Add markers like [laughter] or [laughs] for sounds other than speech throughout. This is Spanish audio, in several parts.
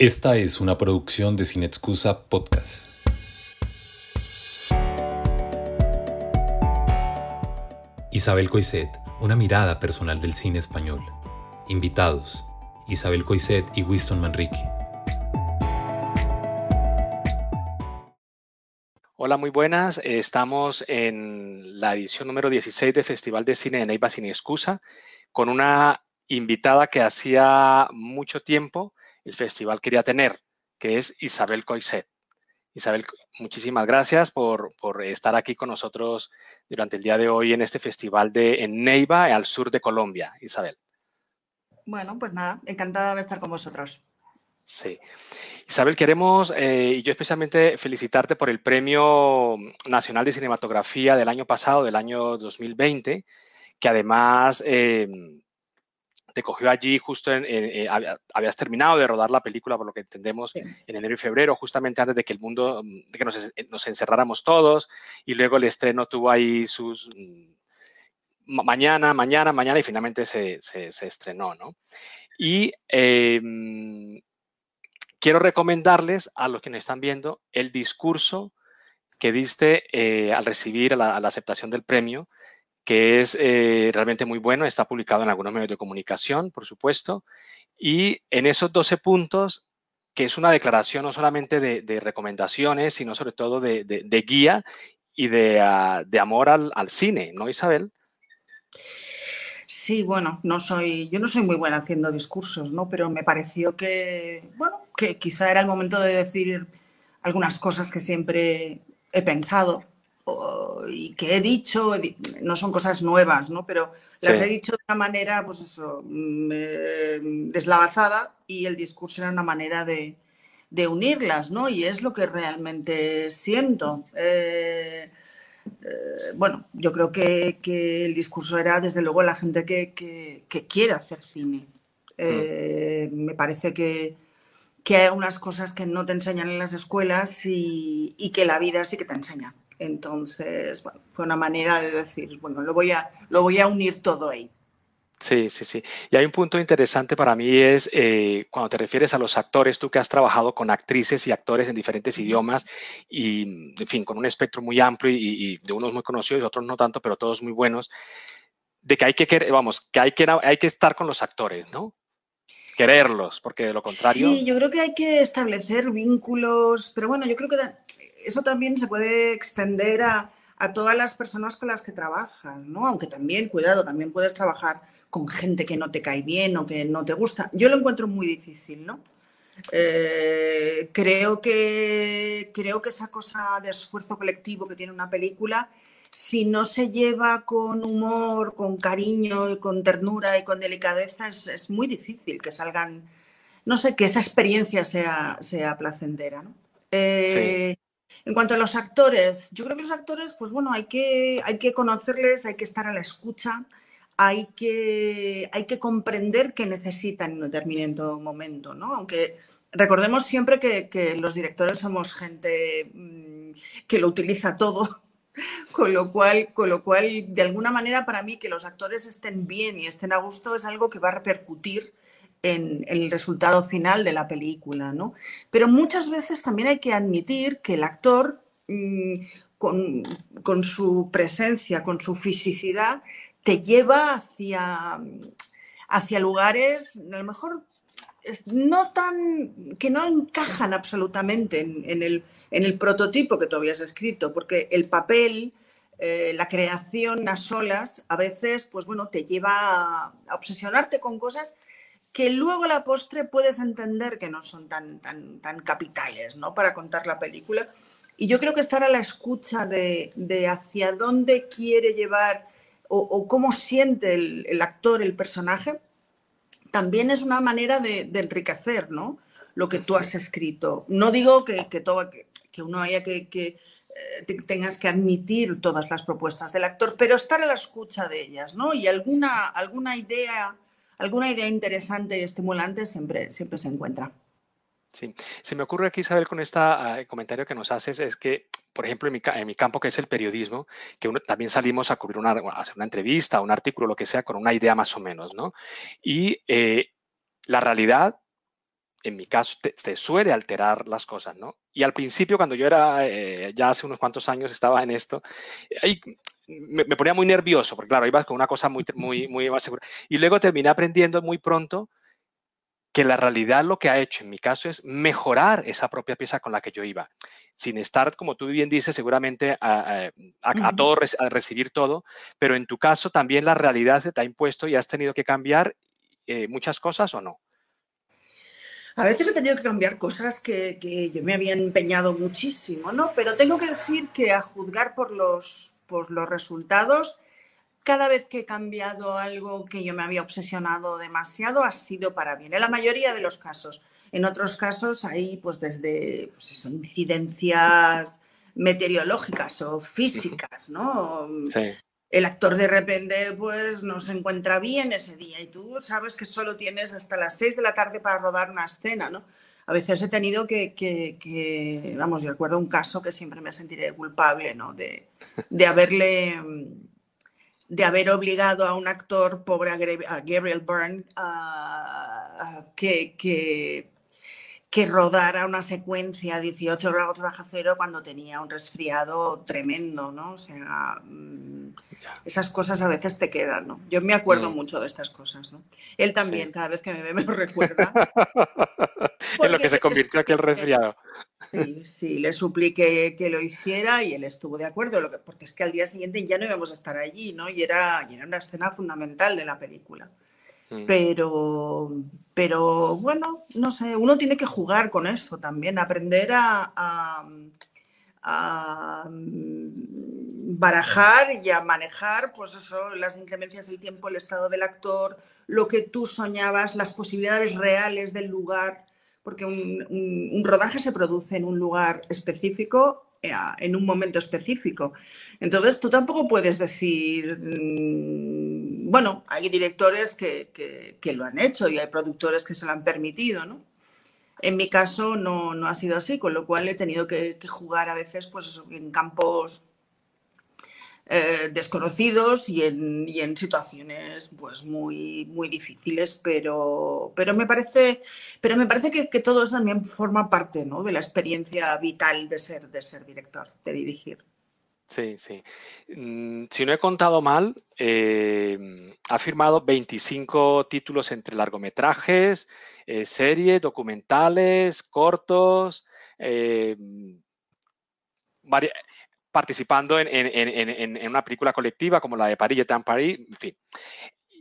Esta es una producción de Sin Excusa Podcast. Isabel Coiset, una mirada personal del cine español. Invitados: Isabel Coiset y Winston Manrique. Hola, muy buenas. Estamos en la edición número 16 del Festival de Cine de Neiva Sin Excusa con una invitada que hacía mucho tiempo el festival quería tener, que es Isabel Coiset. Isabel, muchísimas gracias por, estar aquí con nosotros durante el día de hoy en este festival de en Neiva, al sur de Colombia. Isabel. Bueno, pues nada, encantada de estar con vosotros. Sí. Isabel, queremos, eh, y yo especialmente felicitarte por el Premio Nacional de Cinematografía del año pasado, del año 2020, que además eh, te cogió allí justo en, eh, habías terminado de rodar la película, por lo que entendemos, en enero y febrero, justamente antes de que el mundo, mm, de que nos, encerráramos todos, y luego el estreno tuvo ahí sus mm, mañana, mañana, mañana, y finalmente se, estrenó, ¿no? Y em, quiero recomendarles a los que nos están viendo el discurso que diste eh, al recibir la, a la aceptación del premio, que es eh, realmente muy bueno, está publicado en algunos medios de comunicación, por supuesto, y en esos 12 puntos, que es una declaración no solamente de, recomendaciones, sino sobre todo de, guía y de, ah, amor al, cine, ¿no, Isabel? Sí, bueno, no soy, yo no soy muy buena haciendo discursos, ¿no? Pero me pareció que, bueno, que quizá era el momento de decir algunas cosas que siempre he pensado y que he dicho, no son cosas nuevas, ¿no? Pero las he dicho de una manera, pues eso, mm, deslavazada y el discurso era una manera de, unirlas, ¿no? Y es lo que realmente siento. Eh, eh, bueno, yo creo que, el discurso era, desde luego, la gente que, quiere hacer cine. Eh, me parece que, hay unas cosas que no te enseñan en las escuelas y, y que la vida sí que te enseña. Entonces, bueno, fue una manera de decir, bueno, lo voy a, lo voy a unir todo ahí. Sí, sí, sí. Y hay un punto interesante para mí es eh, cuando te refieres a los actores, tú que has trabajado con actrices y actores en diferentes idiomas y, en fin, con un espectro muy amplio y, de unos muy conocidos y otros no tanto, pero todos muy buenos, de que hay que, vamos, que hay que, hay que estar con los actores, ¿no? Quererlos, porque de lo contrario... Sí, yo creo que hay que establecer vínculos, pero bueno, yo creo que eso también se puede extender a, todas las personas con las que trabajas, ¿no? Aunque también, cuidado, también puedes trabajar con gente que no te cae bien o que no te gusta. Yo lo encuentro muy difícil, ¿no? Eh, creo, que, creo que esa cosa de esfuerzo colectivo que tiene una película, si no se lleva con humor, con cariño, y con ternura y con delicadeza, es, muy difícil que salgan, no sé, que esa experiencia sea, sea placentera, ¿no? Eh, en cuanto a los actores, yo creo que los actores, pues bueno, hay que, hay que conocerles, hay que estar a la escucha, hay que, hay que comprender qué necesitan en un determinado momento, ¿no? Aunque recordemos siempre que, los directores somos gente mm, que lo utiliza todo, [laughs] con lo, cual, con lo cual, de alguna manera, para mí, que los actores estén bien y estén a gusto es algo que va a repercutir en, el resultado final de la película, ¿no? Pero muchas veces también hay que admitir que el actor, mm, con, su presencia, con su fisicidad, te lleva hacia, hacia lugares, a lo mejor no tan que no encajan absolutamente en, el, en el, prototipo que tú habías escrito, porque el papel, eh, la creación a solas, a veces, pues bueno, te lleva a obsesionarte con cosas que luego a la postre puedes entender que no son tan, tan, tan capitales ¿no? para contar la película. Y yo creo que estar a la escucha de, hacia dónde quiere llevar o, cómo siente el, actor, el personaje, también es una manera de, enriquecer ¿no? lo que tú has escrito. No digo que, que, todo, que, uno haya que, que eh, tengas que admitir todas las propuestas del actor, pero estar a la escucha de ellas, ¿no? Y alguna, alguna idea alguna idea interesante y estimulante siempre, siempre se encuentra. Sí, se me ocurre aquí, Isabel, con este comentario que nos haces, es que, por ejemplo, en mi, campo, que es el periodismo, que uno, también salimos a cubrir una, hacer una entrevista, un artículo, lo que sea, con una idea más o menos, ¿no? Y eh, la realidad en mi caso, te, suele alterar las cosas, ¿no? Y al principio, cuando yo era, eh, ya hace unos cuantos años estaba en esto, ahí me, ponía muy nervioso, porque claro, ibas con una cosa muy, muy, muy más segura. Y luego terminé aprendiendo muy pronto que la realidad lo que ha hecho en mi caso es mejorar esa propia pieza con la que yo iba, sin estar, como tú bien dices, seguramente a, todo, a recibir todo, pero en tu caso también la realidad se te ha impuesto y has tenido que cambiar eh, muchas cosas o no. A veces he tenido que cambiar cosas que, yo me había empeñado muchísimo, ¿no? Pero tengo que decir que a juzgar por los, por los resultados, cada vez que he cambiado algo que yo me había obsesionado demasiado ha sido para bien, en la mayoría de los casos. En otros casos hay pues desde pues incidencias meteorológicas o físicas, ¿no? Sí el actor de repente pues no se encuentra bien ese día y tú sabes que solo tienes hasta las 6 de la tarde para rodar una escena, ¿no? A veces he tenido que, que, vamos, yo recuerdo un caso que siempre me sentiré culpable, ¿no? De, de haberle, de haber obligado a un actor, pobre a Gabriel Byrne, a, que, que que rodara una secuencia a 18 grados bajo cero cuando tenía un resfriado tremendo, ¿no? O sea, mm, esas cosas a veces te quedan, ¿no? Yo me acuerdo mm. mucho de estas cosas, ¿no? Él también, cada vez que me ve, me lo [laughs] recuerda. en lo que se convirtió aquel resfriado. Sí, sí, le supliqué que lo hiciera y él estuvo de acuerdo, porque es que al día siguiente ya no íbamos a estar allí, ¿no? Y era, y era una escena fundamental de la película. Mm. Pero, pero bueno, no sé, uno tiene que jugar con eso también, aprender a, mm, barajar y a manejar, pues eso, las inclemencias del tiempo, el estado del actor, lo que tú soñabas, las posibilidades reales del lugar, porque un rodaje se produce en un lugar específico, en un momento específico. Entonces, tú tampoco puedes decir, mm, bueno, hay directores que, lo han hecho y hay productores que se lo han permitido, ¿no? En mi caso no, ha sido así, con lo cual he tenido que, jugar a veces pues en campos eh, desconocidos y en, situaciones pues muy, difíciles, pero, me parece, parece que, todo también forma parte de la experiencia vital de ser, director, de dirigir. Sí, sí. Mm, si no he contado mal, em, ha firmado 25 títulos entre largometrajes, eh, series, documentales, cortos, em, participando en, una película colectiva como la de Paris, en Paris, en fin.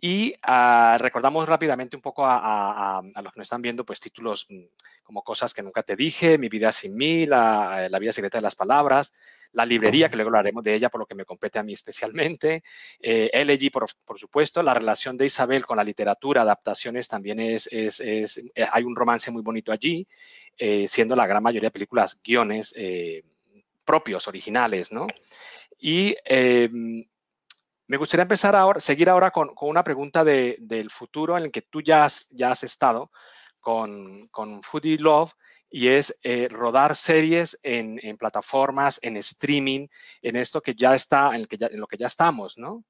Y ah, recordamos rápidamente un poco a, los que nos están viendo, pues títulos mm, como Cosas que nunca te dije, Mi vida sin mí, La, vida secreta de las palabras, La librería, que luego hablaremos de ella por lo que me compete a mí especialmente, eh, LG, por, supuesto, la relación de Isabel con la literatura, adaptaciones, también es, es, es eh, hay un romance muy bonito allí, eh, siendo la gran mayoría de películas guiones eh, propios, originales, ¿no? Y em, me gustaría empezar ahora, seguir ahora con, una pregunta del futuro en el que tú ya has, estado con, Foodie Love y es eh, rodar series en, plataformas, en streaming, en esto que ya está, en, lo que ya estamos, ¿no?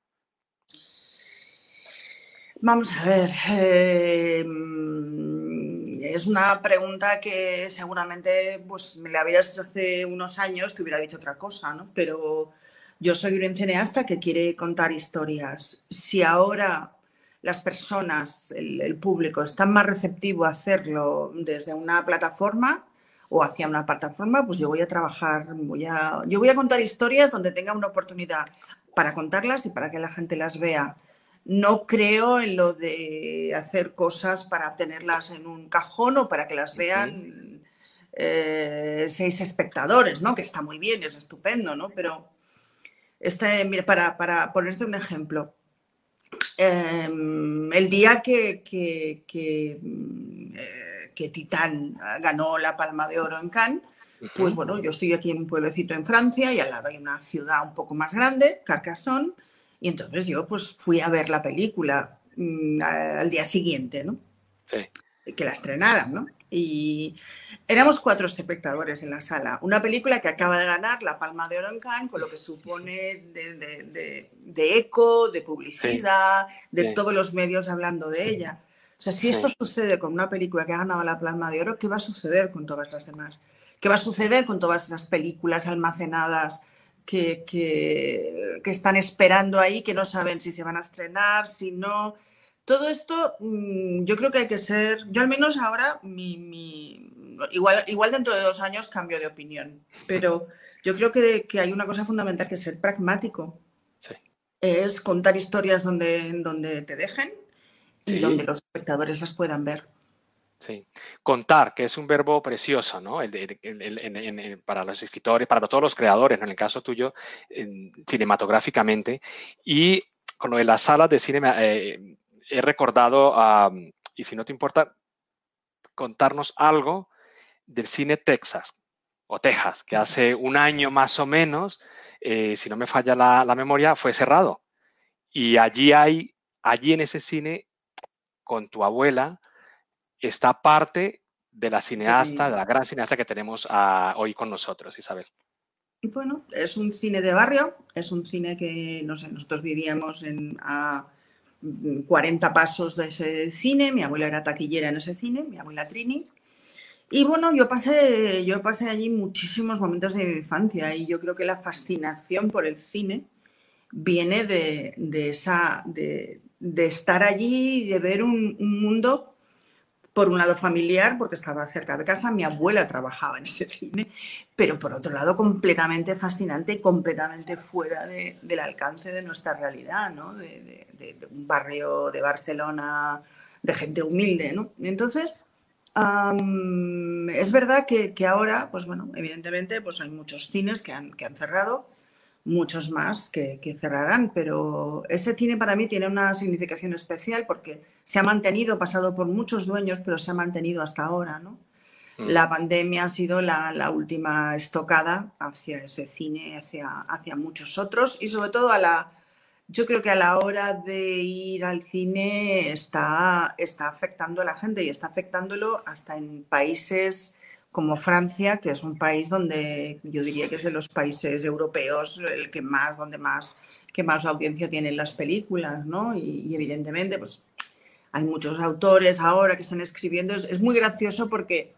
Vamos a ver. Em, es una pregunta que seguramente pues, me la habías hecho hace unos años, te hubiera dicho otra cosa, ¿no? Pero yo soy un cineasta que quiere contar historias. Si ahora las personas, el, público, están más receptivo a hacerlo desde una plataforma o hacia una plataforma, pues yo voy a trabajar, voy a, yo voy a contar historias donde tenga una oportunidad para contarlas y para que la gente las vea. No creo en lo de hacer cosas para tenerlas en un cajón o para que las vean eh, seis espectadores, ¿no? Que está muy bien, es estupendo, ¿no? Pero este, para, para ponerte un ejemplo, em, el día que, que, que, eh, que, Titán ganó la Palma de Oro en Cannes, pues bueno, yo estoy aquí en un pueblecito en Francia y al lado hay una ciudad un poco más grande, Carcassonne, y entonces yo pues fui a ver la película mm, al día siguiente, ¿no? Sí. Que la estrenaran, ¿no? Y éramos cuatro espectadores en la sala. Una película que acaba de ganar la Palma de Oro en Cannes, con lo que supone de, eco, de publicidad, de todos los medios hablando de ella. O sea, si esto sucede con una película que ha ganado la Palma de Oro, ¿qué va a suceder con todas las demás? ¿Qué va a suceder con todas esas películas almacenadas que, que, están esperando ahí, que no saben si se van a estrenar, si no? Todo esto, mm, yo creo que hay que ser, yo al menos ahora, mi, igual, igual dentro de dos años cambio de opinión, pero yo creo que, que hay una cosa fundamental que es ser pragmático. Sí. Es contar historias donde, donde te dejen y donde los espectadores las puedan ver. Sí. Contar, que es un verbo precioso, ¿no? para los escritores, para todos los creadores, en el caso tuyo, cinematográficamente. Y con lo de las salas de cine, eh, he recordado, y si no te importa, contarnos algo del cine Texas o Texas, que hace un año más o menos, eh, si no me falla la, la memoria, fue cerrado. Y allí hay, allí en ese cine, con tu abuela, está parte de la cineasta, de la gran cineasta que tenemos ah, hoy con nosotros, Isabel. Bueno, es un cine de barrio, es un cine que no sé, nosotros vivíamos en, a 40 pasos de ese cine, mi abuela era taquillera en ese cine, mi abuela Trini. Y bueno, yo pasé, yo pasé allí muchísimos momentos de mi infancia y yo creo que la fascinación por el cine viene de, esa, de, estar allí y de ver un, un mundo por un lado familiar, porque estaba cerca de casa, mi abuela trabajaba en ese cine, pero por otro lado completamente fascinante y completamente fuera del alcance de nuestra realidad, ¿no? de, un barrio de Barcelona, de gente humilde. ¿no? Entonces, es verdad que, que, ahora, pues bueno, evidentemente pues hay muchos cines que han, que han cerrado, muchos más que, cerrarán, pero ese cine para mí tiene una significación especial porque se ha mantenido, pasado por muchos dueños, pero se ha mantenido hasta ahora, ¿no? Mm. La pandemia ha sido la, última estocada hacia ese cine, hacia, hacia muchos otros y sobre todo a la, yo creo que a la hora de ir al cine está, está afectando a la gente y está afectándolo hasta en países como Francia, que es un país donde yo diría que es de los países europeos el que más, donde más, que más audiencia tienen las películas, ¿no? Y, evidentemente, pues hay muchos autores ahora que están escribiendo. Es, muy gracioso porque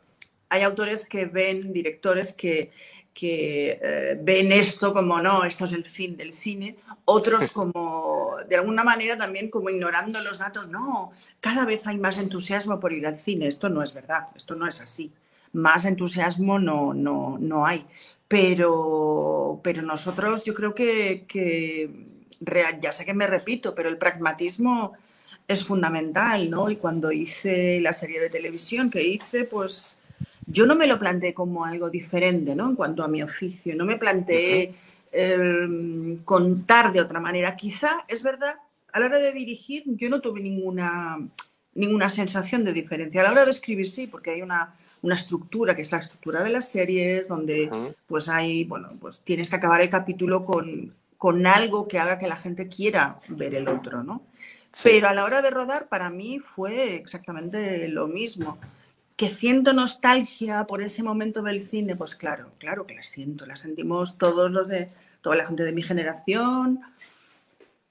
hay autores que ven, directores que, que eh, ven esto como no, esto es el fin del cine, otros como de alguna manera también como ignorando los datos, no, cada vez hay más entusiasmo por ir al cine, esto no es verdad, esto no es así más entusiasmo no, no, no hay. Pero, pero nosotros yo creo que, que ya sé que me repito, pero el pragmatismo es fundamental, ¿no? Y cuando hice la serie de televisión que hice, pues yo no me lo planteé como algo diferente, ¿no? En cuanto a mi oficio, no me planteé em, contar de otra manera. Quizá, es verdad, a la hora de dirigir yo no tuve ninguna, ninguna sensación de diferencia. A la hora de escribir sí, porque hay una una estructura, que es la estructura de las series, donde pues hay, bueno, pues tienes que acabar el capítulo con, con algo que haga que la gente quiera ver el otro, ¿no? Pero a la hora de rodar, para mí fue exactamente lo mismo. Que siento nostalgia por ese momento del cine, pues claro, claro que la siento, la sentimos todos los de, toda la gente de mi generación,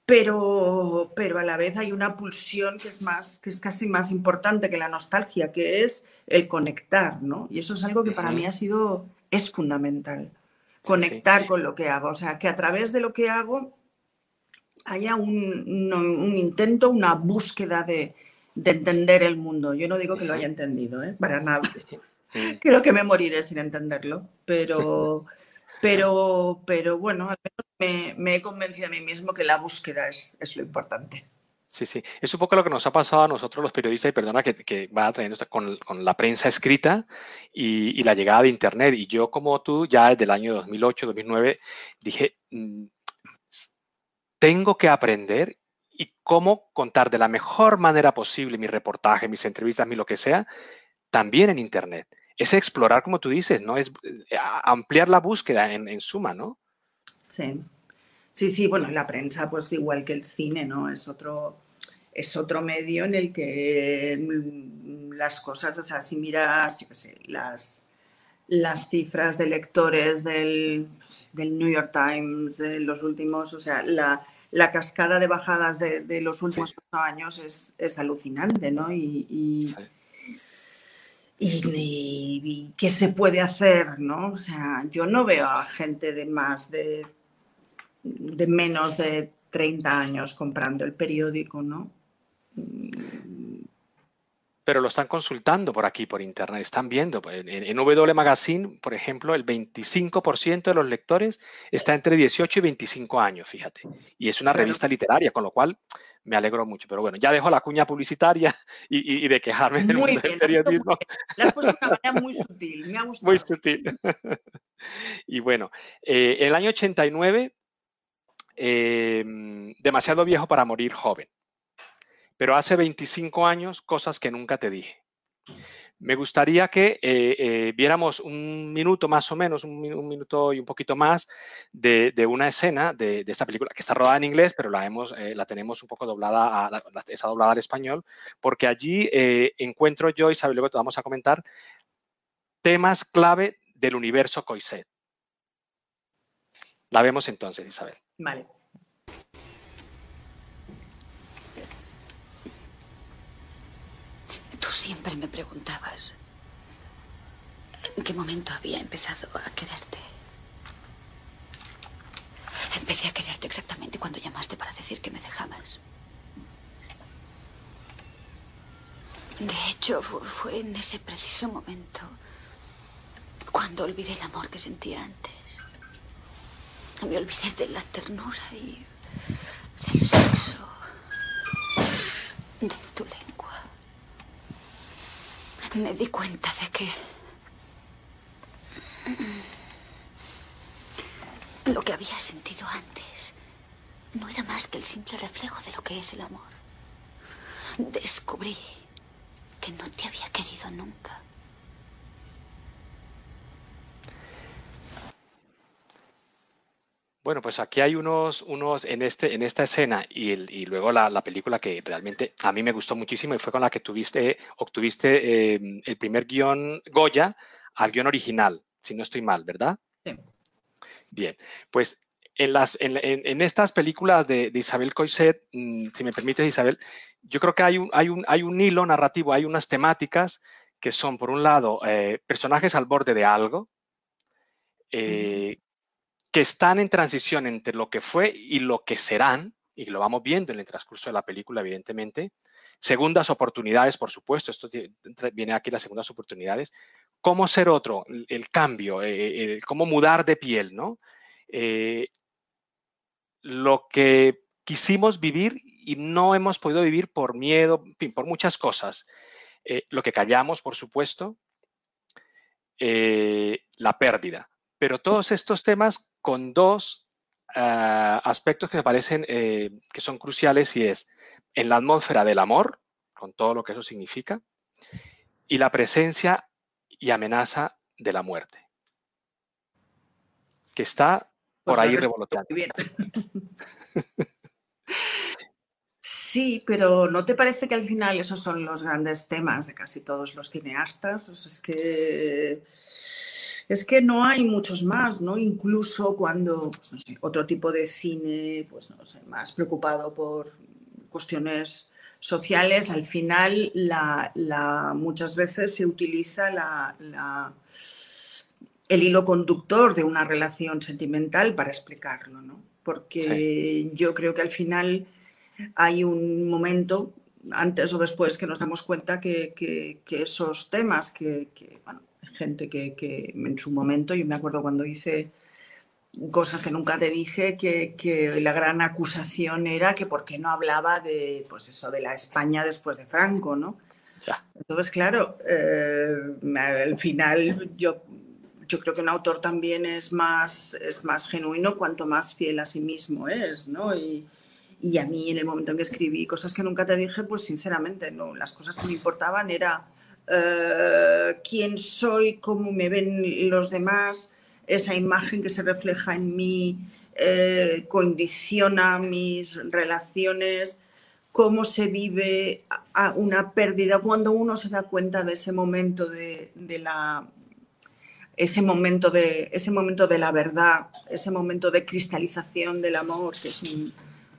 pero, pero a la vez hay una pulsión que es, más, que es casi más importante que la nostalgia, que es el conectar, ¿no? Y eso es algo que para mí ha sido, es fundamental, conectar con lo que hago, o sea, que a través de lo que hago haya un, un intento, una búsqueda de, de, entender el mundo. Yo no digo que lo haya entendido, ¿eh? para nada. [laughs] Creo que me moriré sin entenderlo, pero... [laughs] Pero, pero bueno, al menos me, he convencido a mí mismo que la búsqueda es, lo importante. Sí, sí. Es un poco lo que nos ha pasado a nosotros los periodistas, y perdona que, que va trayendo con, con, la prensa escrita y, la llegada de Internet. Y yo, como tú, ya desde el año 2008, 2009, dije, mm, tengo que aprender y cómo contar de la mejor manera posible mi reportaje, mis entrevistas, mi lo que sea, también en Internet es explorar, como tú dices, ¿no? Es eh, ampliar la búsqueda en, suma, ¿no? Sí. Sí, sí, bueno, la prensa, pues igual que el cine, ¿no? Es otro, es otro medio en el que mm, las cosas, o sea, si miras, yo qué sé, las, las cifras de lectores del, del New York Times, de los últimos, o sea, la, la cascada de bajadas de, los últimos años es, alucinante, ¿no? Y, y, qué se puede hacer, ¿no? O sea, yo no veo a gente de más de, de menos de 30 años comprando el periódico, ¿no? pero lo están consultando por aquí, por internet, están viendo. Pues, en, W Magazine, por ejemplo, el 25% de los lectores está entre 18 y 25 años, fíjate. Y es una revista literaria, con lo cual me alegro mucho. Pero bueno, ya dejo la cuña publicitaria [laughs] y, de quejarme del, mundo del periodismo. La has puesto de una manera muy sutil, me ha [laughs] gustado. Muy sutil. [laughs] y bueno, eh, el año 89, em, demasiado viejo para morir joven pero hace 25 años cosas que nunca te dije. Me gustaría que eh, eh, viéramos un minuto más o menos, un, minuto y un poquito más de, una escena de, esta película que está rodada en inglés, pero la, eh, tenemos un poco doblada, a, está doblada al español, porque allí encuentro yo, Isabel, luego te vamos a comentar, temas clave del universo Coiset. La vemos entonces, Isabel. Vale. Siempre me preguntabas en qué momento había empezado a quererte. Empecé a quererte exactamente cuando llamaste para decir que me dejabas. De hecho, fue en ese preciso momento cuando olvidé el amor que sentía antes. Me olvidé de la ternura y del sexo, de tu lengua me di cuenta de que lo que había sentido antes no era más que el simple reflejo de lo que es el amor. Descubrí que no te había querido nunca. Bueno, pues aquí hay unos, unos en, este, en esta escena y, y luego la, película que realmente a mí me gustó muchísimo y fue con la que tuviste, obtuviste em, el primer guion Goya al guion original, si no estoy mal, ¿verdad? Sí. Bien, pues en, las, en, estas películas de, Isabel Coiset, mm, si me permites Isabel, yo creo que hay un, hay, un, hay un hilo narrativo, hay unas temáticas que son, por un lado, eh, personajes al borde de algo, eh, que están en transición entre lo que fue y lo que serán, y lo vamos viendo en el transcurso de la película, evidentemente. Segundas oportunidades, por supuesto, esto viene aquí las segundas oportunidades. Cómo ser otro, el cambio, eh, cómo mudar de piel, ¿no? Eh, lo que quisimos vivir y no hemos podido vivir por miedo, por muchas cosas. Eh, lo que callamos, por supuesto, la pérdida. Pero todos estos temas con dos ah, aspectos que me parecen eh, que son cruciales y es en la atmósfera del amor, con todo lo que eso significa, y la presencia y amenaza de la muerte, que está por pues ahí revoloteando. [laughs] Sí, pero ¿no te parece que al final esos son los grandes temas de casi todos los cineastas? O sea, es que es que no hay muchos más, ¿no? Incluso cuando, pues, no sé, otro tipo de cine, pues no sé, más preocupado por cuestiones sociales, al final la, muchas veces se utiliza la, el hilo conductor de una relación sentimental para explicarlo, ¿no? Porque yo creo que al final hay un momento, antes o después, que nos damos cuenta que, esos temas que, que bueno, gente que, en su momento, yo me acuerdo cuando hice cosas que nunca te dije, que, la gran acusación era que por qué no hablaba de, pues eso, de la España después de Franco, ¿no? Entonces, claro, eh, al final yo, yo creo que un autor también es más, es más genuino cuanto más fiel a sí mismo es, ¿no? Y, y a mí en el momento en que escribí cosas que nunca te dije, pues sinceramente, no, las cosas que me importaban era eh, quién soy, cómo me ven los demás, esa imagen que se refleja en mí eh, condiciona mis relaciones, cómo se vive una pérdida cuando uno se da cuenta de ese momento de, la ese momento de ese momento de la verdad, ese momento de cristalización del amor, que es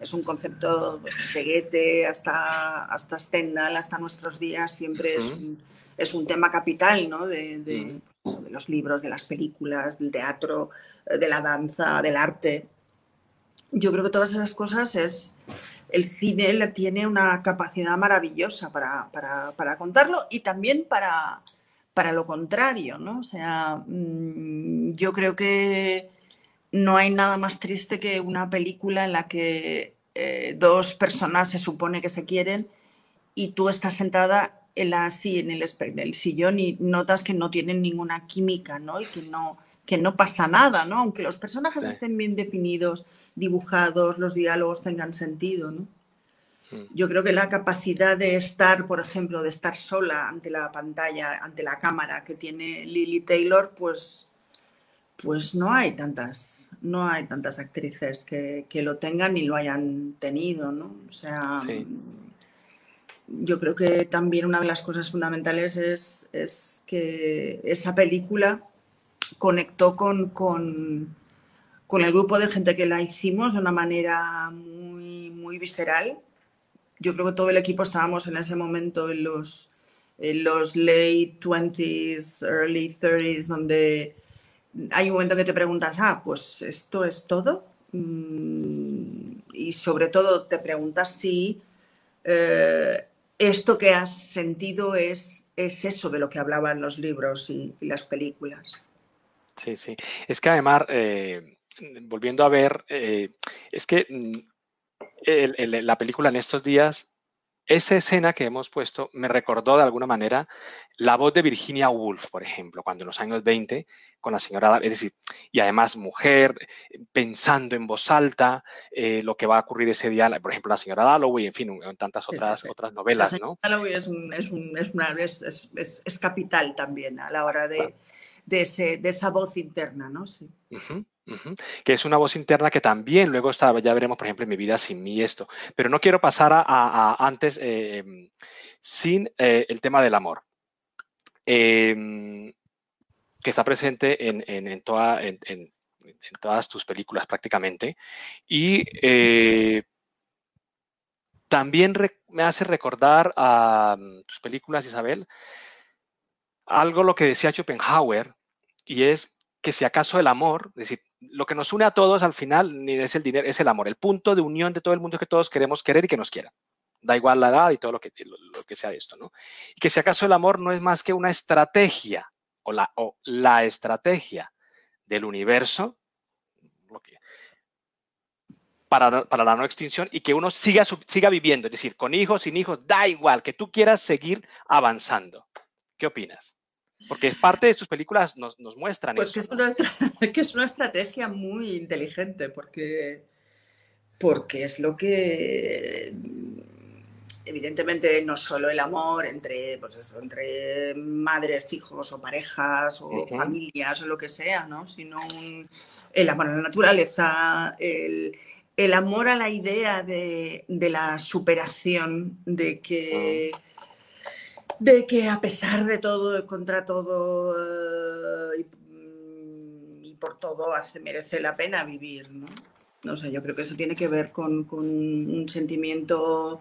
es un concepto pues, de Goethe hasta, hasta Stendhal, hasta nuestros días, siempre es, un, es, un, tema capital ¿no? de, de, pues, de, los libros, de las películas, del teatro, de la danza, del arte. Yo creo que todas esas cosas es... El cine tiene una capacidad maravillosa para, para, para contarlo y también para, para lo contrario, ¿no? O sea, mmm, yo creo que no hay nada más triste que una película en la que eh, dos personas se supone que se quieren y tú estás sentada en la, así en el, el sillón y notas que no tienen ninguna química, ¿no? Y que no, que no pasa nada, ¿no? Aunque los personajes sí. estén bien definidos, dibujados, los diálogos tengan sentido, ¿no? Mm. Yo creo que la capacidad de estar, por ejemplo, de estar sola ante la pantalla, ante la cámara que tiene Lily Taylor, pues pues no hay tantas, no hay tantas actrices que, que, lo tengan y lo hayan tenido, ¿no? O sea, sí. Yo creo que también una de las cosas fundamentales es, es que esa película conectó con, con, con, el grupo de gente que la hicimos de una manera muy, muy visceral. Yo creo que todo el equipo estábamos en ese momento en los, en los late 20s, early 30s, donde hay un momento que te preguntas, ah, pues esto es todo. Mm, y sobre todo te preguntas si eh, esto que has sentido es, es eso de lo que hablaban los libros y, las películas. Sí, sí. Es que además, eh, volviendo a ver, eh, es que mm, la película en estos días esa escena que hemos puesto me recordó de alguna manera la voz de Virginia Woolf, por ejemplo, cuando en los años 20, con la señora, es decir, y además mujer, pensando en voz alta eh, lo que va a ocurrir ese día, por ejemplo, la señora Dalloway, en fin, en tantas otras, otras novelas, ¿no? Dalloway es, un, es, un, es, una, es, es, capital también a la hora de, claro. De, esa voz interna, ¿no? Sí. Que es una voz interna que también luego está, ya veremos, por ejemplo, en mi vida sin mí esto. Pero no quiero pasar a, antes eh, sin eh, el tema del amor, eh, que está presente en, en, en, toda, en, todas tus películas prácticamente. Y eh, también me hace recordar a um, tus películas, Isabel, algo lo que decía Schopenhauer, y es que si acaso el amor, es decir, lo que nos une a todos al final ni es el dinero, es el amor. El punto de unión de todo el mundo que todos queremos querer y que nos quieran. Da igual la edad y todo lo que, lo, que sea de esto, ¿no? Y que si acaso el amor no es más que una estrategia o la, o la estrategia del universo para, para, la no extinción y que uno siga, siga viviendo, es decir, con hijos, sin hijos, da igual, que tú quieras seguir avanzando. ¿Qué opinas? Porque es parte de sus películas nos, nos muestran pues eso. Que es, una, [laughs] que es una estrategia muy inteligente, porque, porque es lo que evidentemente no solo el amor entre, pues eso, entre madres, hijos o parejas o uh -huh. familias o lo que sea, ¿no? sino un, el amor a la naturaleza, el, el amor a la idea de, de la superación, de que... Uh -huh de que a pesar de todo, contra todo uh, y, y, por todo, hace, merece la pena vivir, ¿no? No sé, yo creo que eso tiene que ver con, con un sentimiento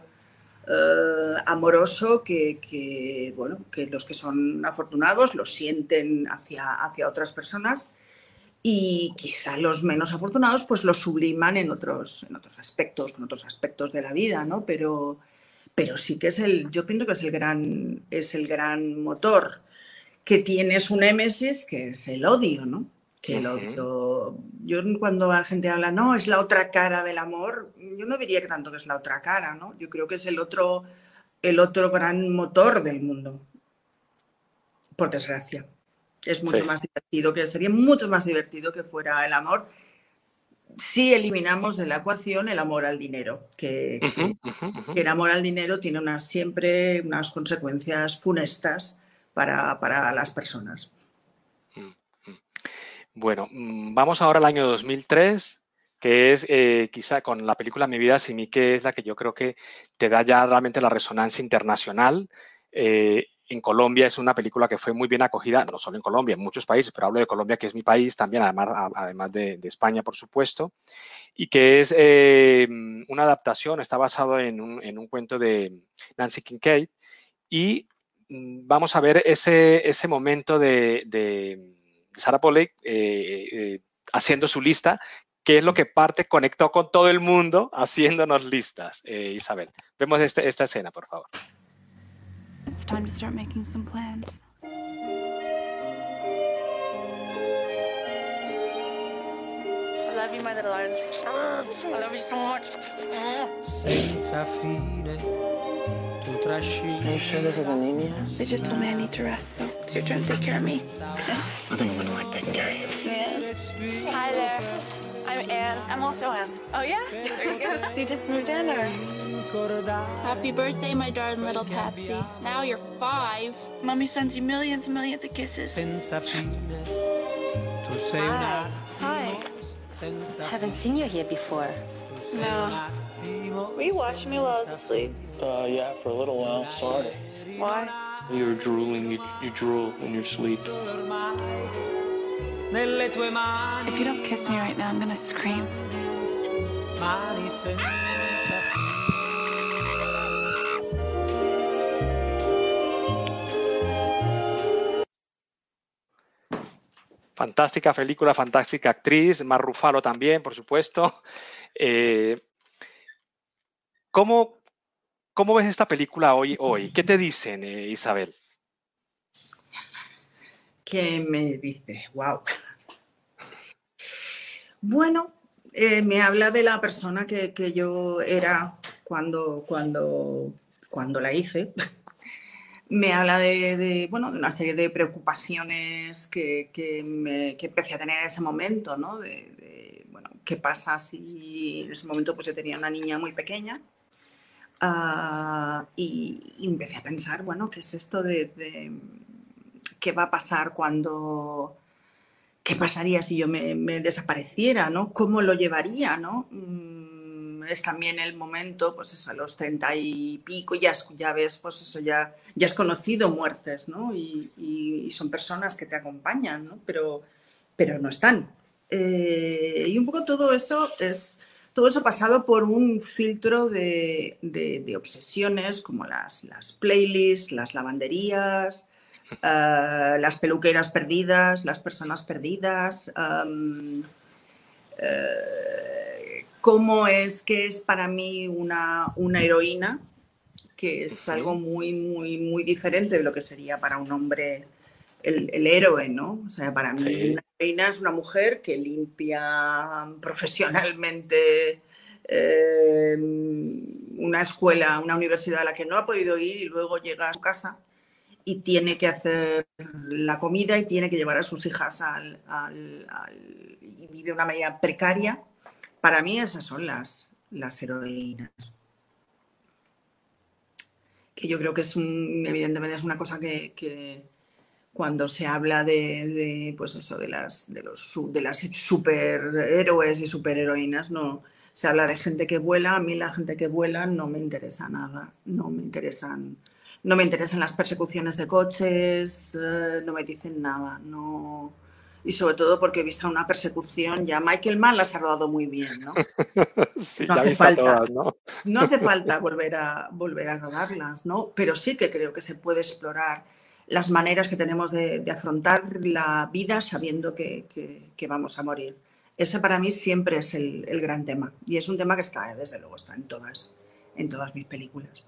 uh, amoroso que, que, bueno, que los que son afortunados lo sienten hacia, hacia otras personas y quizá los menos afortunados pues lo subliman en otros, en otros aspectos, en otros aspectos de la vida, ¿no? Pero pero sí que es el, yo pienso que es el gran, es el gran motor que tiene su némesis, que es el odio, ¿no? Que el odio, yo cuando la gente habla, no, es la otra cara del amor, yo no diría que tanto que es la otra cara, ¿no? Yo creo que es el otro, el otro gran motor del mundo, por desgracia. Es mucho sí. más divertido, que sería mucho más divertido que fuera el amor si eliminamos de la ecuación el amor al dinero, que, uh -huh, uh -huh. que, el amor al dinero tiene unas, siempre unas consecuencias funestas para, para las personas. Bueno, mm, vamos ahora al año 2003, que es eh, quizá con la película Mi vida sin mí, que es la que yo creo que te da ya realmente la resonancia internacional. Eh, en Colombia es una película que fue muy bien acogida, no solo en Colombia, en muchos países, pero hablo de Colombia, que es mi país también, además, además de, España, por supuesto, y que es eh, una adaptación, está basado en un, cuento de Nancy Kincaid, y mm, vamos a ver ese, ese momento de, de Sarah Polley eh, eh, haciendo su lista, que es lo que parte conectó con todo el mundo haciéndonos listas, Isabel. Vemos este, esta escena, por favor. It's time to start making some plans. I love you, my little orange. I love you so much. Senza fine, tu trascini. Are you sure this is anemia? They just told me I need to rest, so it's your turn to take care of me. I think I'm gonna like taking care of you. Yeah. Hi there. I'm Anne. I'm also Anne. Oh, yeah? There you go. so you just moved in, or? Happy birthday, my darling little Patsy. Now you're five. Mommy sends you millions and millions of kisses. Hi. Hi. Haven't seen you here before. No. Were you watching me while I was asleep? Uh, yeah, for a little while. Sorry. Why? You're drooling. You, you drool in your sleep. If you don't kiss me right now, I'm gonna scream. Fantástica película, fantástica actriz, Mar Rufalo también, por supuesto. Eh, ¿cómo, ves esta película hoy? hoy? ¿Qué te dicen, eh, Isabel? ¿Qué me dice? ¡Wow! Bueno, eh, me habla de la persona que, que, yo era cuando, cuando, cuando la hice me habla de, bueno, de una serie de preocupaciones que, que, me, que, empecé a tener en ese momento, ¿no? De, bueno, ¿qué pasa si en ese momento pues yo tenía una niña muy pequeña? Uh, y, empecé a pensar, bueno, ¿qué es esto de, qué va a pasar cuando, qué pasaría si yo me, me desapareciera, ¿no? ¿Cómo lo llevaría, ¿no? Mm, es también el momento, pues eso, a los treinta y pico, ya, ya ves, pues eso, ya, ya has conocido muertes, ¿no? Y, son personas que te acompañan, ¿no? Pero, pero no están. Eh, y un poco todo eso es todo eso pasado por un filtro de, de, obsesiones como las, las, playlists, las lavanderías, eh, las peluqueras perdidas, las personas perdidas. Um, cómo es que es para mí una, una heroína, que es algo muy, muy, muy diferente de lo que sería para un hombre el, el héroe, ¿no? O sea, para mí una heroína es una mujer que limpia profesionalmente eh, una escuela, una universidad a la que no ha podido ir y luego llega a su casa y tiene que hacer la comida y tiene que llevar a sus hijas al, al, al y vive de una manera precaria para mí esas son las, las heroínas. Que yo creo que es un, evidentemente es una cosa que, cuando se habla de, pues eso, de las, de los de las superhéroes y superheroínas, no, se habla de gente que vuela, a mí la gente que vuela no me interesa nada, no me interesan, no me interesan las persecuciones de coches, eh, no me dicen nada, no, y sobre todo porque he visto una persecución, ya Michael Mann las ha rodado muy bien, ¿no? [laughs] sí, no hace falta, ¿no? ¿no? hace [laughs] falta volver a, volver a rodarlas, ¿no? Pero sí que creo que se puede explorar las maneras que tenemos de, afrontar la vida sabiendo que, que, vamos a morir. Ese para mí siempre es el, el, gran tema y es un tema que está, desde luego, está en todas, en todas mis películas.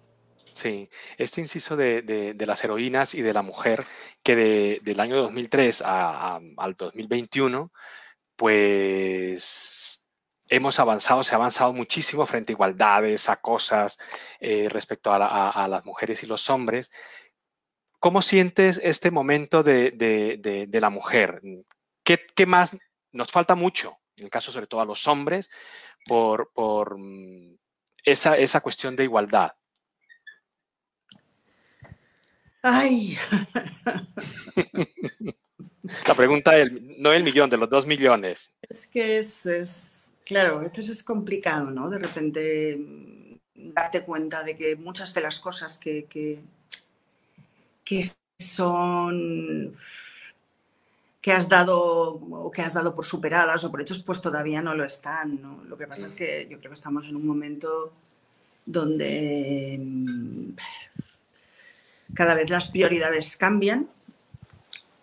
Sí, este inciso de, las heroínas y de la mujer que del año 2003 al 2021, pues hemos avanzado, se ha avanzado muchísimo frente a igualdades, a cosas eh, respecto a, las mujeres y los hombres. ¿Cómo sientes este momento de, la mujer? ¿Qué, más? Nos falta mucho, en el caso sobre todo a los hombres, por, mm, esa, esa cuestión de igualdad. Ay. [laughs] La pregunta es, no el millón, de los dos millones. Es que es, claro, entonces es complicado, ¿no? De repente mm, darte cuenta de que muchas de las cosas que, que, que son que has dado o que has dado por superadas o por hechos, pues todavía no lo están. ¿no? Lo que pasa es que yo creo que estamos en un momento donde mm, cada vez las prioridades cambian.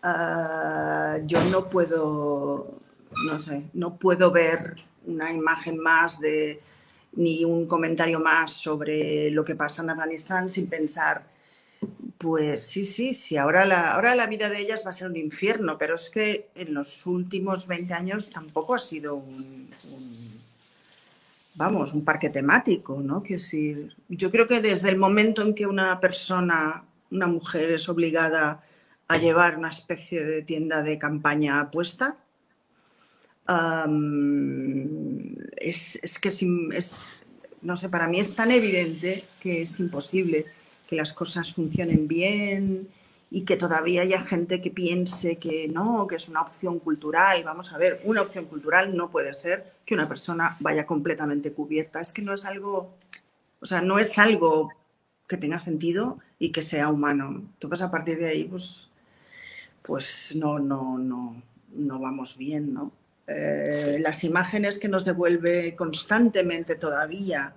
Ah, yo no puedo, no sé, no puedo ver una imagen más de ni un comentario más sobre lo que pasa en Afganistán sin pensar pues sí, sí, sí. Ahora la, ahora la vida de ellas va a ser un infierno, pero es que en los últimos 20 años tampoco ha sido un, vamos, un parque temático, ¿no? Que decir, yo creo que desde el momento en que una persona, una mujer, es obligada a llevar una especie de tienda de campaña puesta, es, es, que es, no sé, para mí es tan evidente que es imposible que las cosas funcionen bien y que todavía haya gente que piense que no, que es una opción cultural. Vamos a ver, una opción cultural no puede ser que una persona vaya completamente cubierta. Es que no es algo, o sea, no es algo que tenga sentido y que sea humano. Entonces, a partir de ahí, pues, pues no, no, no, no vamos bien, ¿no? Eh, las imágenes que nos devuelve constantemente todavía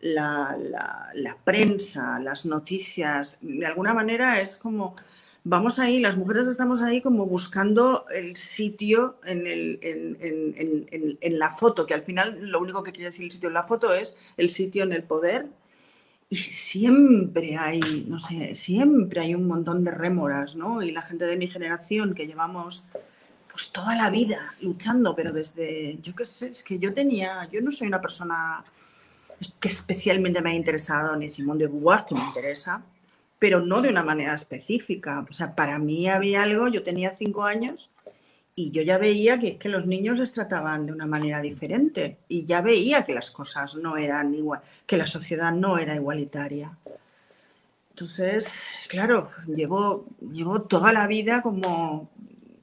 la, prensa, las noticias, de alguna manera es como, vamos ahí, las mujeres estamos ahí como buscando el sitio en, el, en, la foto, que al final lo único que quiere decir el sitio en la foto es el sitio en el poder. Y siempre hay, no sé, siempre hay un montón de rémoras, ¿no? Y la gente de mi generación que llevamos pues toda la vida luchando, pero desde, yo qué sé, es que yo tenía, yo no soy una persona que especialmente me ha interesado ni Simón de Beauvoir, que me interesa, pero no de una manera específica. O sea, para mí había algo, yo tenía cinco años y yo ya veía que, que los niños les trataban de una manera diferente y ya veía que las cosas no eran igual, que la sociedad no era igualitaria. Entonces, claro, llevo, llevo toda la vida como,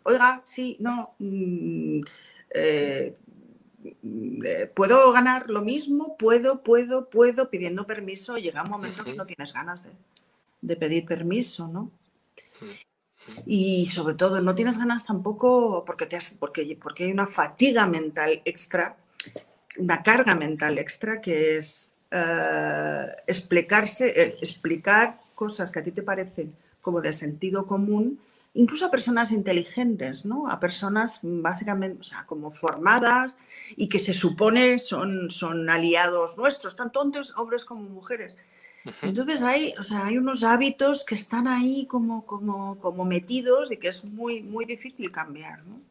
oiga, sí, no, mm, eh, eh, puedo ganar lo mismo, puedo, puedo, puedo, pidiendo permiso, llega un momento que no tienes ganas de, pedir permiso, ¿no? Y sobre todo, no tienes ganas tampoco porque, te porque, porque hay una fatiga mental extra, una carga mental extra que es eh, explicarse, eh, explicar cosas que a ti te parecen como de sentido común incluso a personas inteligentes, ¿no? A personas básicamente, o sea, como formadas y que se supone son, son aliados nuestros, tanto hombres como mujeres. Entonces hay, o sea, hay unos hábitos que están ahí como, como, como metidos y que es muy, muy difícil cambiar, ¿no?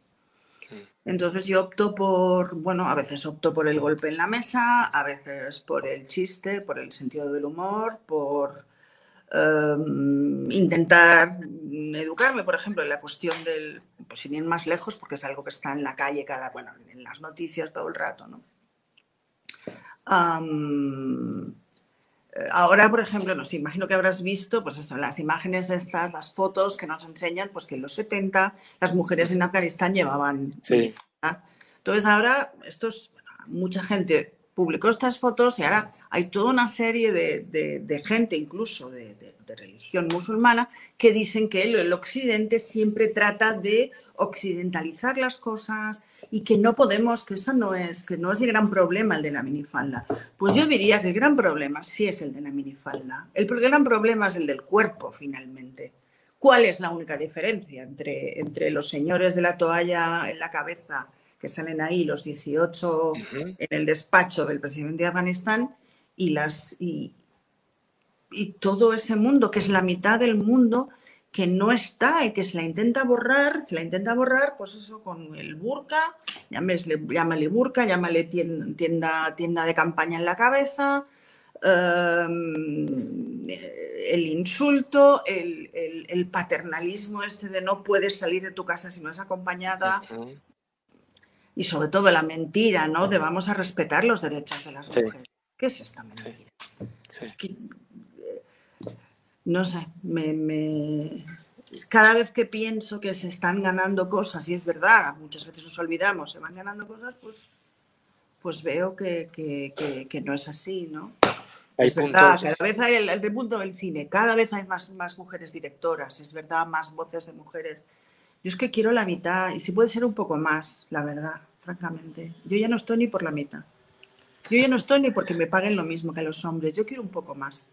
Entonces yo opto por, bueno, a veces opto por el golpe en la mesa, a veces por el chiste, por el sentido del humor, por Em, intentar educarme, por ejemplo, en la cuestión del, pues sin ir más lejos, porque es algo que está en la calle cada, bueno, en las noticias todo el rato, ¿no? Ahora, por ejemplo, nos imagino que habrás visto, pues eso, las imágenes estas, las fotos que nos enseñan, pues que en los 70 las mujeres en Afganistán llevaban. Sí. Entonces ahora, esto es, mucha gente publicó estas fotos y ahora hay toda una serie de, gente, incluso de, religión musulmana, que dicen que el, occidente siempre trata de occidentalizar las cosas y que no podemos, que eso no es, que no es el gran problema el de la minifalda. Pues yo diría que el gran problema sí es el de la minifalda. El gran problema es el del cuerpo, finalmente. ¿Cuál es la única diferencia entre, entre los señores de la toalla en la cabeza que salen ahí los 18 en el despacho del presidente de Afganistán y, las, y, y todo ese mundo, que es la mitad del mundo que no está y que se la intenta borrar, se la intenta borrar, pues eso con el burka, llámale burka, llámale tienda, tienda de campaña en la cabeza, em, el insulto, el, paternalismo este de no puedes salir de tu casa si no es acompañada, y sobre todo la mentira, ¿no? De vamos a respetar los derechos de las mujeres. ¿Qué es esta mentira? No sé, me, cada vez que pienso que se están ganando cosas, y es verdad, muchas veces nos olvidamos, se van ganando cosas, pues, pues veo que, que, no es así, ¿no? Hay es verdad, puntos. cada vez hay el, el punto del cine, cada vez hay más, más mujeres directoras, es verdad, más voces de mujeres. Yo es que quiero la mitad, y si puede ser un poco más, la verdad, francamente. Yo ya no estoy ni por la mitad. Yo ya no estoy ni porque me paguen lo mismo que a los hombres, yo quiero un poco más.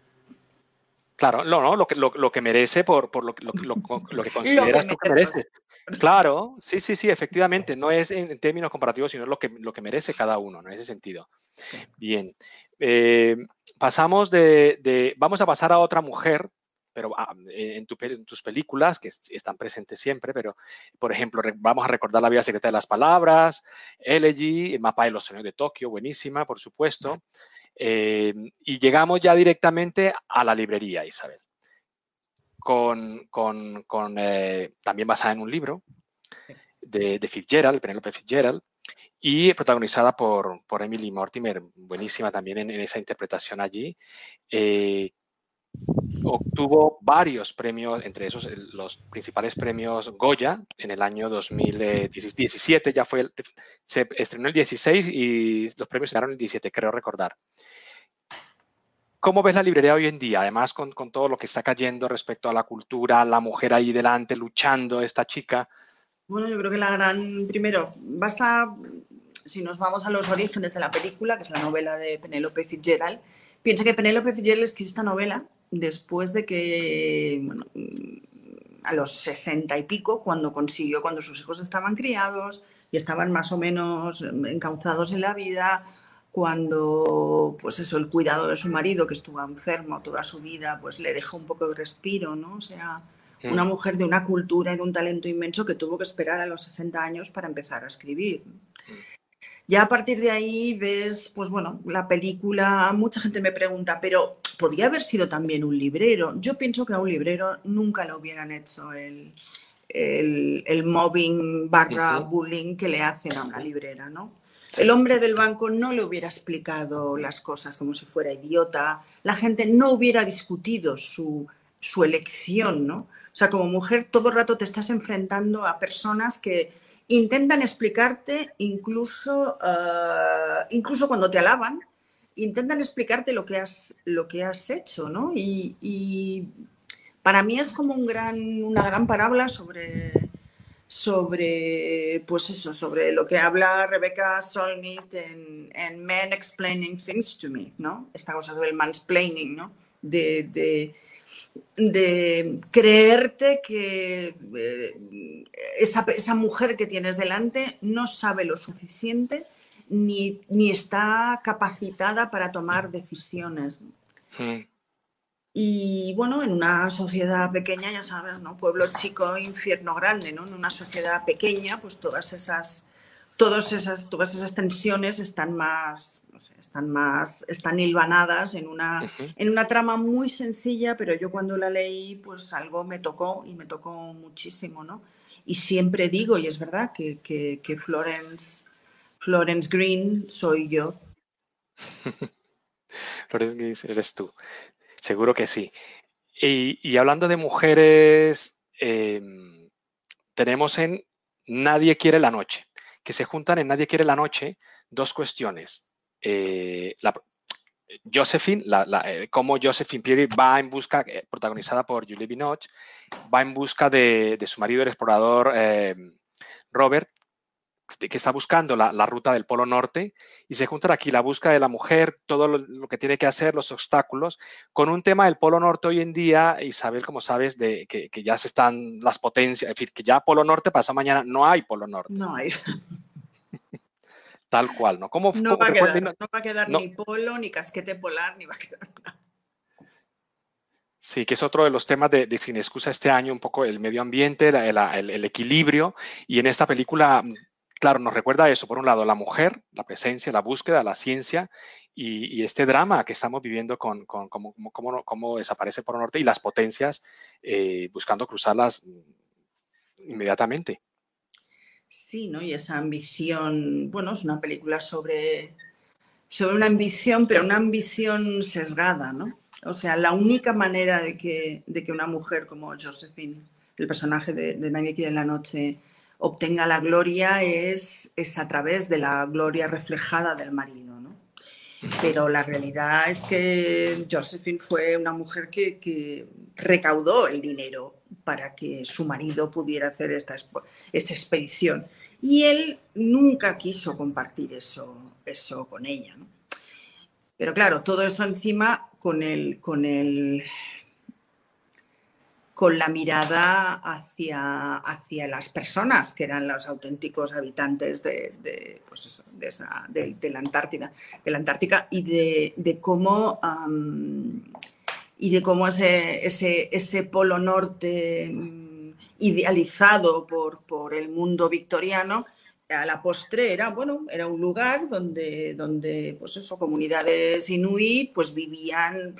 Claro, no, no, lo que, lo, lo que merece por, por lo, que- lo, lo- [laughs] lo que consideras tú que mereces. Claro, sí, sí, sí, efectivamente. No es en, en términos comparativos, sino lo que, lo que merece cada uno, ¿no? En ese sentido. Bien. Eh, pasamos de, de- Vamos a pasar a otra mujer, pero ah, eh, en, tu en tus películas, que es- están presentes siempre, pero, por ejemplo, vamos a recordar La vida secreta de las palabras, Elegy, El mapa de los sueños de Tokio, buenísima, por supuesto. Eh, y llegamos ya directamente a la librería, Isabel, con, con- con, eh, también basada en un libro de, de Fitzgerald, Penelope Fitzgerald, y protagonizada por, por Emily Mortimer, buenísima también en, en esa interpretación allí. Eh, obtuvo varios premios, entre esos los principales premios Goya en el año 2017, ya fue, el- se estrenó el 16 y los premios se el 17, creo recordar. ¿Cómo ves la librería hoy en día? Además, con, con todo lo que está cayendo respecto a la cultura, la mujer ahí delante luchando, esta chica. Bueno, yo creo que la gran, primero, basta, si nos vamos a los orígenes de la película, que es la novela de Penélope Fitzgerald, piensa que Penélope Fitzgerald escribió esta novela después de que, bueno, a los sesenta y pico, cuando consiguió, cuando sus hijos estaban criados y estaban más o menos encauzados en la vida, cuando, pues eso, el cuidado de su marido, que estuvo enfermo toda su vida, pues le dejó un poco de respiro, ¿no? O sea, una mujer de una cultura y de un talento inmenso que tuvo que esperar a los 60 años para empezar a escribir. Ya a partir de ahí ves, pues bueno, la película, mucha gente me pregunta, pero ¿podría haber sido también un librero? Yo pienso que a un librero nunca le hubieran hecho el, el, el mobbing barra bullying que le hacen a una librera, ¿no? El hombre del banco no le hubiera explicado las cosas como si fuera idiota, la gente no hubiera discutido su, su elección, ¿no? O sea, como mujer todo el rato te estás enfrentando a personas que intentan explicarte incluso, eh, incluso cuando te alaban, intentan explicarte lo que has, lo que has hecho, ¿no? Y, para mí es como un gran, una gran parábola sobre, sobre, pues eso, sobre lo que habla Rebecca Solnit en, en Men Explaining Things to Me, ¿no? Esta cosa del mansplaining, ¿no? De, de creerte que eh, esa, esa mujer que tienes delante no sabe lo suficiente ni, ni está capacitada para tomar decisiones. Mm, Y bueno, en una sociedad pequeña, ya sabes, ¿no? Pueblo chico, infierno grande, ¿no? En una sociedad pequeña, pues todas esas, todas esas, todas esas tensiones están más, no sé, están más, están hilvanadas en una, en una trama muy sencilla, pero yo cuando la leí, pues algo me tocó y me tocó muchísimo, ¿no? Y siempre digo, y es verdad, que, que, que Florence, Florence Green soy yo. [laughs] Flores Gris, eres tú. Seguro que sí. Y, y hablando de mujeres, em, tenemos en Nadie quiere la noche, que se juntan en Nadie quiere la noche dos cuestiones. Eh, Josephine, la, eh, cómo Josephine Pierre va en busca, eh, protagonizada por Julie Binoche, va en busca de, su marido, el explorador Robert, que está buscando la, la ruta del Polo Norte y se juntan aquí la búsqueda de la mujer, todo lo, lo que tiene que hacer, los obstáculos, con un tema del Polo Norte hoy en día, Isabel, como sabes, de que, que ya se están las potencias, es decir, que ya Polo Norte pasado mañana no hay Polo Norte, No hay. tal cual, ¿no? ¿Cómo, No cómo- va a recuerda- quedar, no va a quedar no. ni polo, ni casquete polar, ni va a quedar nada. Sí, que es otro de los temas de, de Sin Excusa este año, un poco el medio ambiente, la- la- el, el equilibrio. Y en esta película, claro, nos recuerda eso. Por un lado, la mujer, la presencia, la búsqueda, la ciencia y, este drama que estamos viviendo con, cómo, desaparece por el norte y las potencias eh, buscando cruzarlas mm, inmediatamente. Sí, ¿no? Y esa ambición, bueno, es una película sobre, sobre una ambición, pero una ambición sesgada, ¿no? O sea, la única manera de que, de que una mujer como Josephine, el personaje de, de en la noche, obtenga la gloria es, es a través de la gloria reflejada del marido, ¿no? Pero la realidad es que Josephine fue una mujer que, que recaudó el dinero para que su marido pudiera hacer esta, esta expedición. Y él nunca quiso compartir eso, eso con ella. Pero claro, todo esto encima con el, con el, con la mirada hacia, hacia las personas que eran los auténticos habitantes de, pues de, la Antártida, de la Antártica y de, cómo y de cómo ese, ese, ese polo norte mm, idealizado por, por, el mundo victoriano, a la postre era, bueno, era un lugar donde, donde pues eso, comunidades inuit pues vivían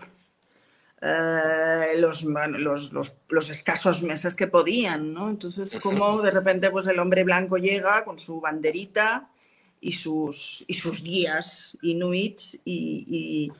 eh, los, los, los, los, escasos meses que podían, ¿no? Entonces, como de repente pues el hombre blanco llega con su banderita y sus, y sus guías inuits y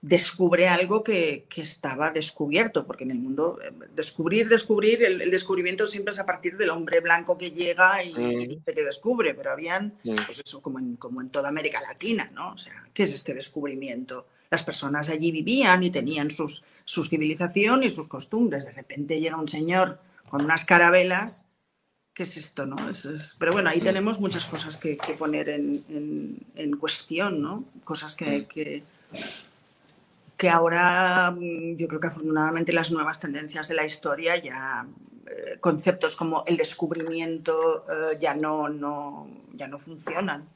descubre algo que, estaba descubierto, porque en el mundo eh, descubrir, descubrir, el, descubrimiento siempre es a partir del hombre blanco que llega y, mm. dice que descubre, pero habían, mm. pues eso, como en, como en toda América Latina, ¿no? O sea, ¿qué es este descubrimiento? Las personas allí vivían y tenían sus, su civilización y sus costumbres. De repente llega un señor con unas carabelas ¿qué es esto? No? Es, pero bueno, ahí mm. tenemos muchas cosas que, poner en, en, cuestión, ¿no? Cosas que, que, que ahora mm, yo creo que afortunadamente las nuevas tendencias de la historia ya eh, conceptos como el descubrimiento eh, ya no, no, ya no funcionan.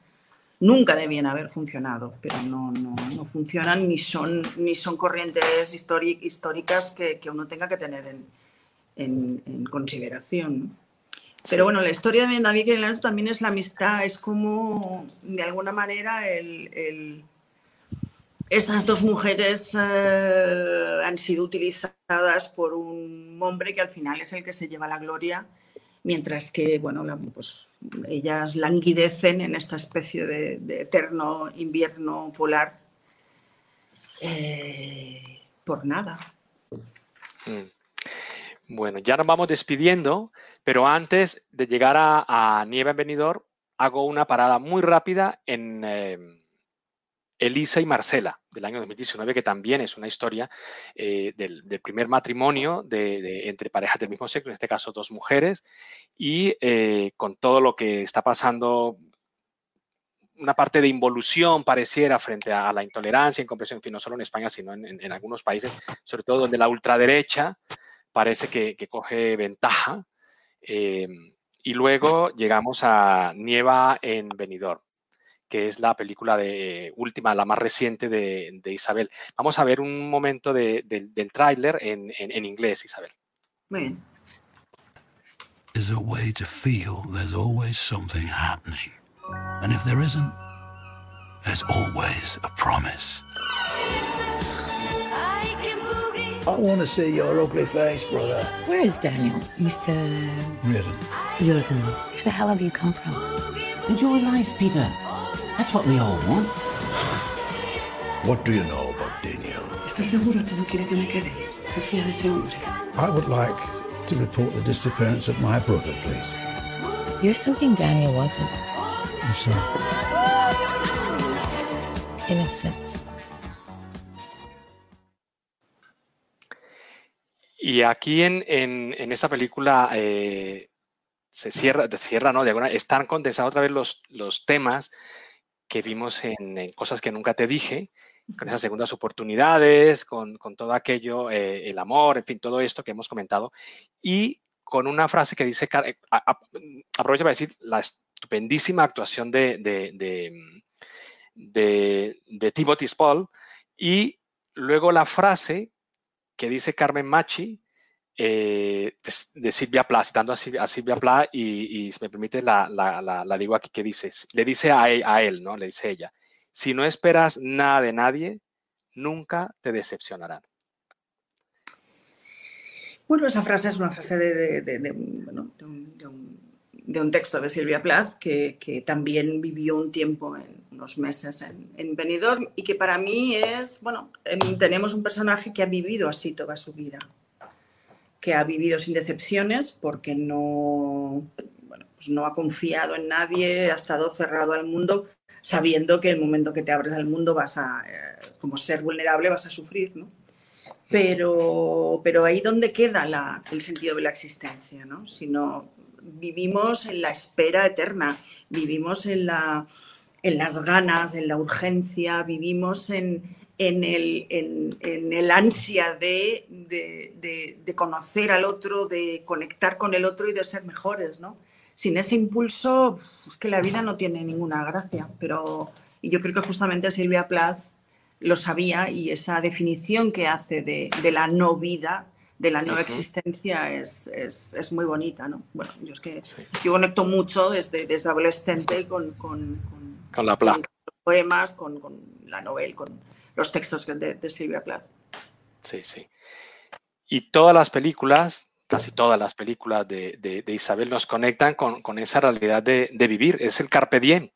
Nunca debían haber funcionado, pero no, no, no funcionan ni son, ni son corrientes históricas que, que, uno tenga que tener en, en, en consideración. Pero bueno, la historia de David y también es la amistad, es como de alguna manera el, el esas dos mujeres eh, han sido utilizadas por un hombre que al final es el que se lleva la gloria, mientras que bueno, pues, ellas languidecen en esta especie de, eterno invierno polar eh, por nada. Mm. Bueno, ya nos vamos despidiendo, pero antes de llegar a, Nieve en Benidorm, hago una parada muy rápida en... Eh, Elisa y Marcela, del año 2019, que también es una historia eh, del, primer matrimonio de, entre parejas del mismo sexo, en este caso dos mujeres, y eh, con todo lo que está pasando, una parte de involución pareciera frente a, la intolerancia, incomprensión, en fin, no solo en España, sino en, algunos países, sobre todo donde la ultraderecha parece que, coge ventaja. Eh, y luego llegamos a Nieva en Benidorm que es la película de última, la más reciente de, de Isabel. Vamos a ver un momento de, de, del tráiler en, en, en, inglés, Isabel. Bien. Is a way to feel there's always something happening. And if there isn't, there's always a promise. I want to see your ugly face, brother. Where is Daniel? Mr. Reardon. Reardon. Where the hell have you come from? Enjoy life, Peter. That's what we all want. What do you know about Daniel? ¿Estás seguro que no quiere que me quede? Se fía de ese hombre. I would like to report the disappearance of my brother, please. You're something Daniel wasn't. What's that? Innocent. Y aquí en, en, en esta película eh, se cierra, cierra, ¿no? De alguna, están condensados otra vez los, los temas que vimos en, Cosas que nunca te dije, con esas segundas oportunidades, con, todo aquello, eh, el amor, en fin, todo esto que hemos comentado, y con una frase que dice, eh, aprovecho para decir la estupendísima actuación de, de, de, Timothy Spall, y luego la frase que dice Carmen Machi, eh, de, Silvia Plath, citando a, Silvia Plath y, si me permite la, la, digo aquí que dice, le dice a él, a él, ¿no? Le dice ella, si no esperas nada de nadie, nunca te decepcionarán. Bueno, esa frase es una frase de, de, un, texto de Silvia Plath que, que, también vivió un tiempo, en unos meses en, en Benidorm y que para mí es, bueno, em, tenemos un personaje que ha vivido así toda su vida que ha vivido sin decepciones porque no, pues no ha confiado en nadie, ha estado cerrado al mundo, sabiendo que el momento que te abres al mundo vas a, eh, como ser vulnerable, vas a sufrir, ¿no? Pero, pero ahí donde queda el sentido de la existencia, ¿no? Si no, vivimos en la espera eterna, vivimos en, la, en las ganas, en la urgencia, vivimos en, en, el, en, en el ansia de, de, de, conocer al otro, de conectar con el otro y de ser mejores, ¿no? Sin ese impulso, es que la vida no tiene ninguna gracia, pero yo creo que justamente Silvia Plath lo sabía y esa definición que hace de, de la no vida, de la no existencia, es, es, es, muy bonita, ¿no? Bueno, yo es que yo conecto mucho desde, desde adolescente con, con, con, con la Plath. Con poemas, con la novela, con los textos de, Silvia Plath. Sí, sí. Y todas las películas, casi todas las películas de, Isabel nos conectan con, esa realidad de, vivir. Es el carpe diem,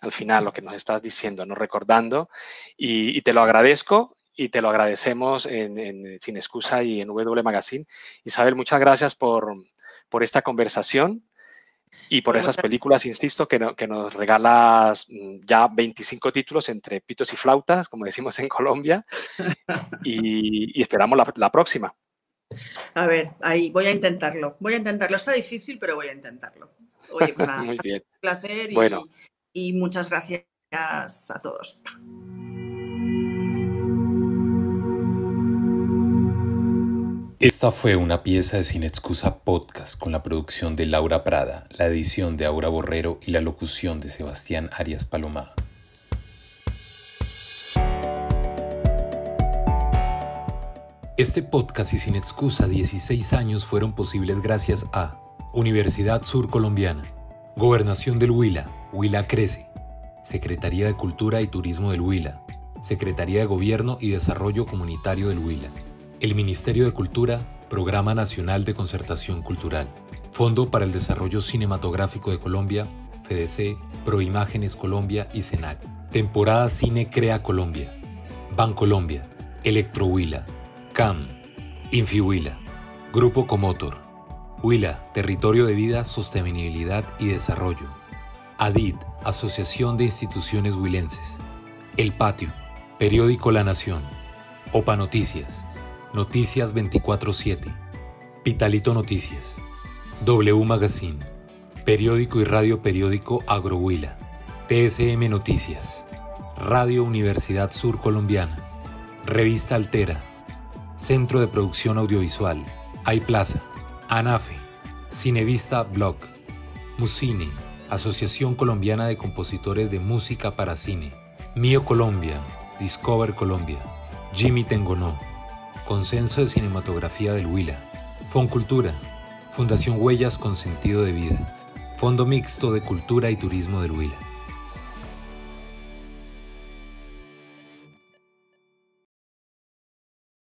al final, lo que nos estás diciendo, ¿no? recordando. Y, te lo agradezco y te lo agradecemos en, Sin Excusa y en W Magazine. Isabel, muchas gracias por esta conversación y por esas películas, insisto, que, no, que, nos regalas mm, ya 25 títulos entre pitos y flautas, como decimos en Colombia, [laughs] y, y esperamos la, la, próxima. A ver, ahí voy a intentarlo. Voy a intentarlo. Está difícil, pero voy a intentarlo. Oye, pues nada, [laughs] Muy bien. un placer y, Bueno. y muchas gracias a todos. Esta fue una pieza de Sin Excusa Podcast con la producción de Laura Prada, la edición de Aura Borrero y la locución de Sebastián Arias Palomá. Este podcast y Sin Excusa 16 años fueron posibles gracias a Universidad Sur Colombiana, Gobernación del Huila, Huila Crece, Secretaría de Cultura y Turismo del Huila, Secretaría de Gobierno y Desarrollo Comunitario del Huila, el Ministerio de Cultura, Programa Nacional de Concertación Cultural, Fondo para el Desarrollo Cinematográfico de Colombia, FDC, Proimágenes Colombia y SENAC. Temporada Cine Crea Colombia, Bancolombia, Electrohuila, CAM, Infihuila, Grupo Comotor, Huila, Territorio de Vida, Sostenibilidad y Desarrollo, ADID, Asociación de Instituciones Huilenses, El Patio, Periódico La Nación, OPA Noticias, Noticias 24-7, Pitalito Noticias, W Magazine, Periódico y Radio Periódico Agrohuila, TSM Noticias, Radio Universidad Sur Colombiana, Revista Altera, Centro de Producción Audiovisual, iPlaza, ANAFE, Cinevista Blog, Muscine, Asociación Colombiana de Compositores de Música para Cine, Mío Colombia, Discover Colombia, Jimmy Tengonó, Consenso de Cinematografía del Huila, Foncultura, Fundación Huellas con Sentido de Vida, Fondo Mixto de Cultura y Turismo del Huila.